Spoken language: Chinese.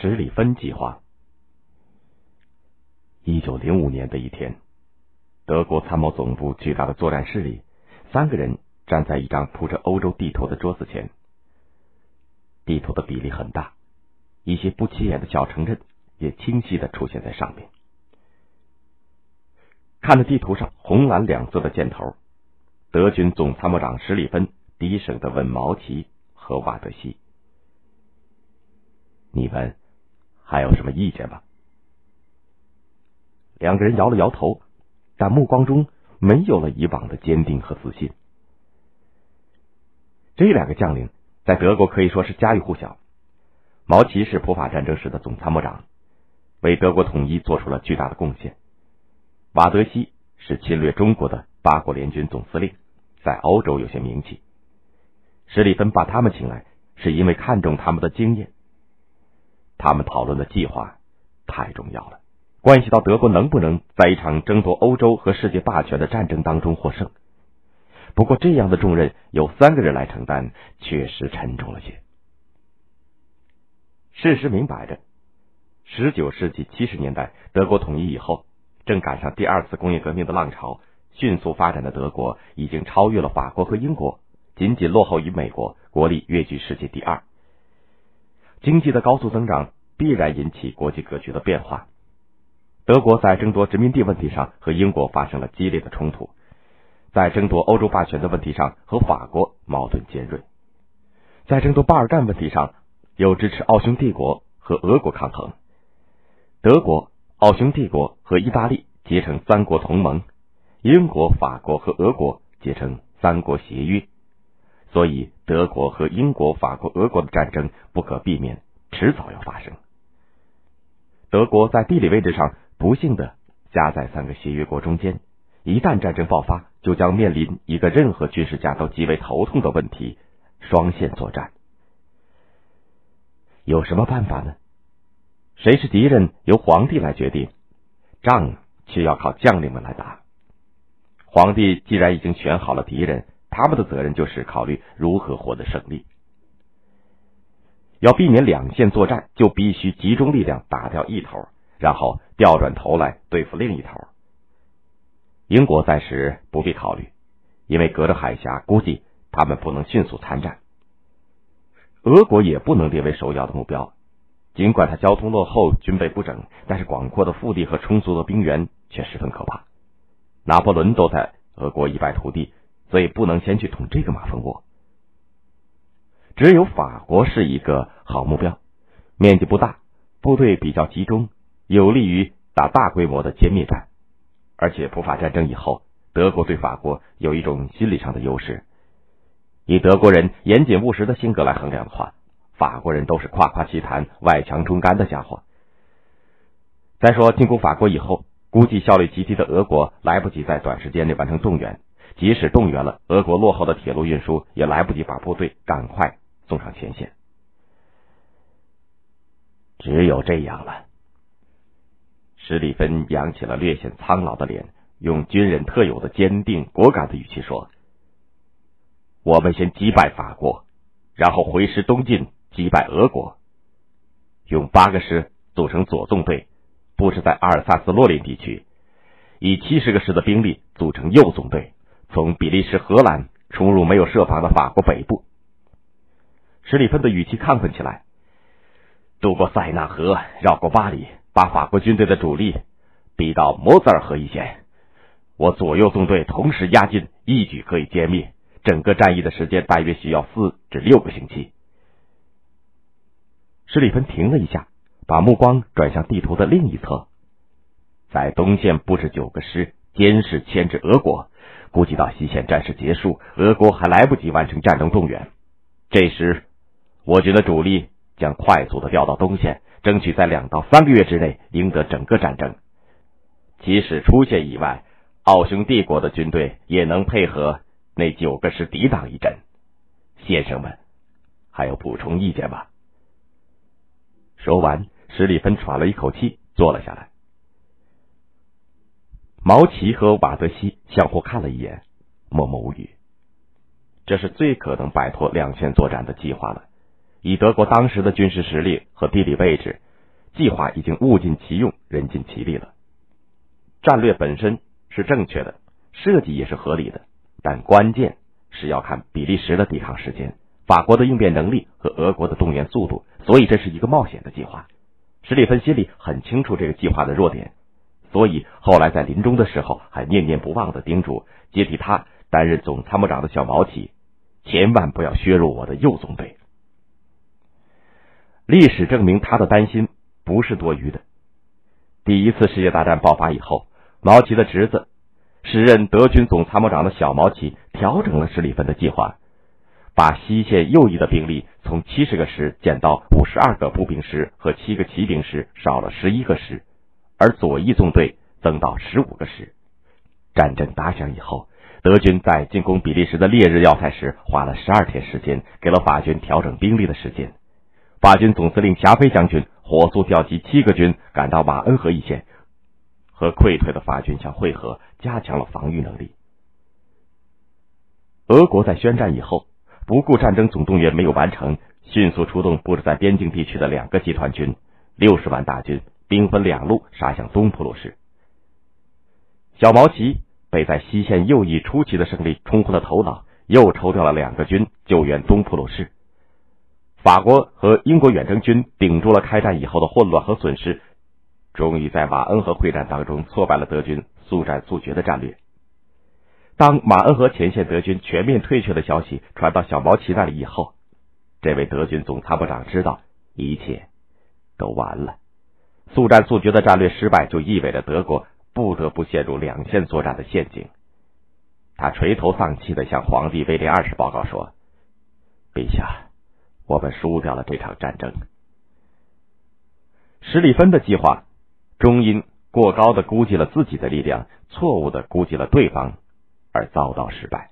十里芬计划。一九零五年的一天，德国参谋总部巨大的作战室里，三个人站在一张铺着欧洲地图的桌子前。地图的比例很大，一些不起眼的小城镇也清晰的出现在上面。看着地图上红蓝两色的箭头，德军总参谋长史里芬低声的问毛奇和瓦德西：“你们还有什么意见吗？”两个人摇了摇头，但目光中没有了以往的坚定和自信。这两个将领。在德国可以说是家喻户晓。毛奇是普法战争时的总参谋长，为德国统一做出了巨大的贡献。瓦德西是侵略中国的八国联军总司令，在欧洲有些名气。史里芬把他们请来，是因为看中他们的经验。他们讨论的计划太重要了，关系到德国能不能在一场争夺欧洲和世界霸权的战争当中获胜。不过，这样的重任由三个人来承担，确实沉重了些。事实明摆着，十九世纪七十年代德国统一以后，正赶上第二次工业革命的浪潮，迅速发展的德国已经超越了法国和英国，仅仅落后于美国，国力跃居世界第二。经济的高速增长必然引起国际格局的变化。德国在争夺殖民地问题上和英国发生了激烈的冲突。在争夺欧洲霸权的问题上，和法国矛盾尖锐；在争夺巴尔干问题上，又支持奥匈帝国和俄国抗衡。德国、奥匈帝国和意大利结成三国同盟，英国、法国和俄国结成三国协约。所以，德国和英国、法国、俄国的战争不可避免，迟早要发生。德国在地理位置上不幸的夹在三个协约国中间。一旦战争爆发，就将面临一个任何军事家都极为头痛的问题：双线作战。有什么办法呢？谁是敌人，由皇帝来决定；仗却要靠将领们来打。皇帝既然已经选好了敌人，他们的责任就是考虑如何获得胜利。要避免两线作战，就必须集中力量打掉一头，然后调转头来对付另一头。英国暂时不必考虑，因为隔着海峡，估计他们不能迅速参战。俄国也不能列为首要的目标，尽管它交通落后、军备不整，但是广阔的腹地和充足的兵源却十分可怕。拿破仑都在俄国一败涂地，所以不能先去捅这个马蜂窝。只有法国是一个好目标，面积不大，部队比较集中，有利于打大规模的歼灭战。而且普法战争以后，德国对法国有一种心理上的优势。以德国人严谨务实的性格来衡量的话，法国人都是夸夸其谈、外强中干的家伙。再说进攻法国以后，估计效率极低的俄国来不及在短时间内完成动员，即使动员了，俄国落后的铁路运输也来不及把部队赶快送上前线。只有这样了。史蒂芬扬起了略显苍老的脸，用军人特有的坚定果敢的语气说：“我们先击败法国，然后回师东进，击败俄国。用八个师组成左纵队，布置在阿尔萨斯洛林地区；以七十个师的兵力组成右纵队，从比利时、荷兰冲入没有设防的法国北部。”史蒂芬的语气亢奋起来：“渡过塞纳河，绕过巴黎。”把法国军队的主力逼到摩泽尔河一线，我左右纵队同时压境，一举可以歼灭。整个战役的时间大约需要四至六个星期。施里芬停了一下，把目光转向地图的另一侧，在东线布置九个师，监视牵制俄国。估计到西线战事结束，俄国还来不及完成战争动员。这时，我军的主力将快速的调到东线。争取在两到三个月之内赢得整个战争，即使出现意外，奥匈帝国的军队也能配合那九个师抵挡一阵。先生们，还有补充意见吗？说完，史里芬喘了一口气，坐了下来。毛奇和瓦德西相互看了一眼，默默无语。这是最可能摆脱两线作战的计划了。以德国当时的军事实力和地理位置，计划已经物尽其用，人尽其力了。战略本身是正确的，设计也是合理的，但关键是要看比利时的抵抗时间、法国的应变能力和俄国的动员速度，所以这是一个冒险的计划。史蒂芬心里很清楚这个计划的弱点，所以后来在临终的时候还念念不忘的叮嘱接替他担任总参谋长的小毛奇，千万不要削弱我的右纵队。历史证明他的担心不是多余的。第一次世界大战爆发以后，毛奇的侄子时任德军总参谋长的小毛奇调整了施里芬的计划。把西线右翼的兵力从七十个师减到五十二个步兵师和七个骑兵师，少了十一个师，而左翼纵队增到十五个师。战争打响以后，德军在进攻比利时的烈日要塞时花了十二天时间，给了法军调整兵力的时间。法军总司令霞飞将军火速调集七个军赶到马恩河一线，和溃退的法军相会合，加强了防御能力。俄国在宣战以后。不顾战争总动员没有完成，迅速出动布置在边境地区的两个集团军，六十万大军，兵分两路杀向东普鲁士。小毛奇被在西线右翼出奇的胜利冲昏了头脑，又抽调了两个军救援东普鲁士。法国和英国远征军顶住了开战以后的混乱和损失，终于在马恩河会战当中挫败了德军速战速决的战略。当马恩河前线德军全面退却的消息传到小毛奇那里以后，这位德军总参谋长知道一切都完了。速战速决的战略失败，就意味着德国不得不陷入两线作战的陷阱。他垂头丧气的向皇帝威廉二世报告说：“陛下，我们输掉了这场战争。”史里芬的计划，终因过高的估计了自己的力量，错误的估计了对方。而遭到失败。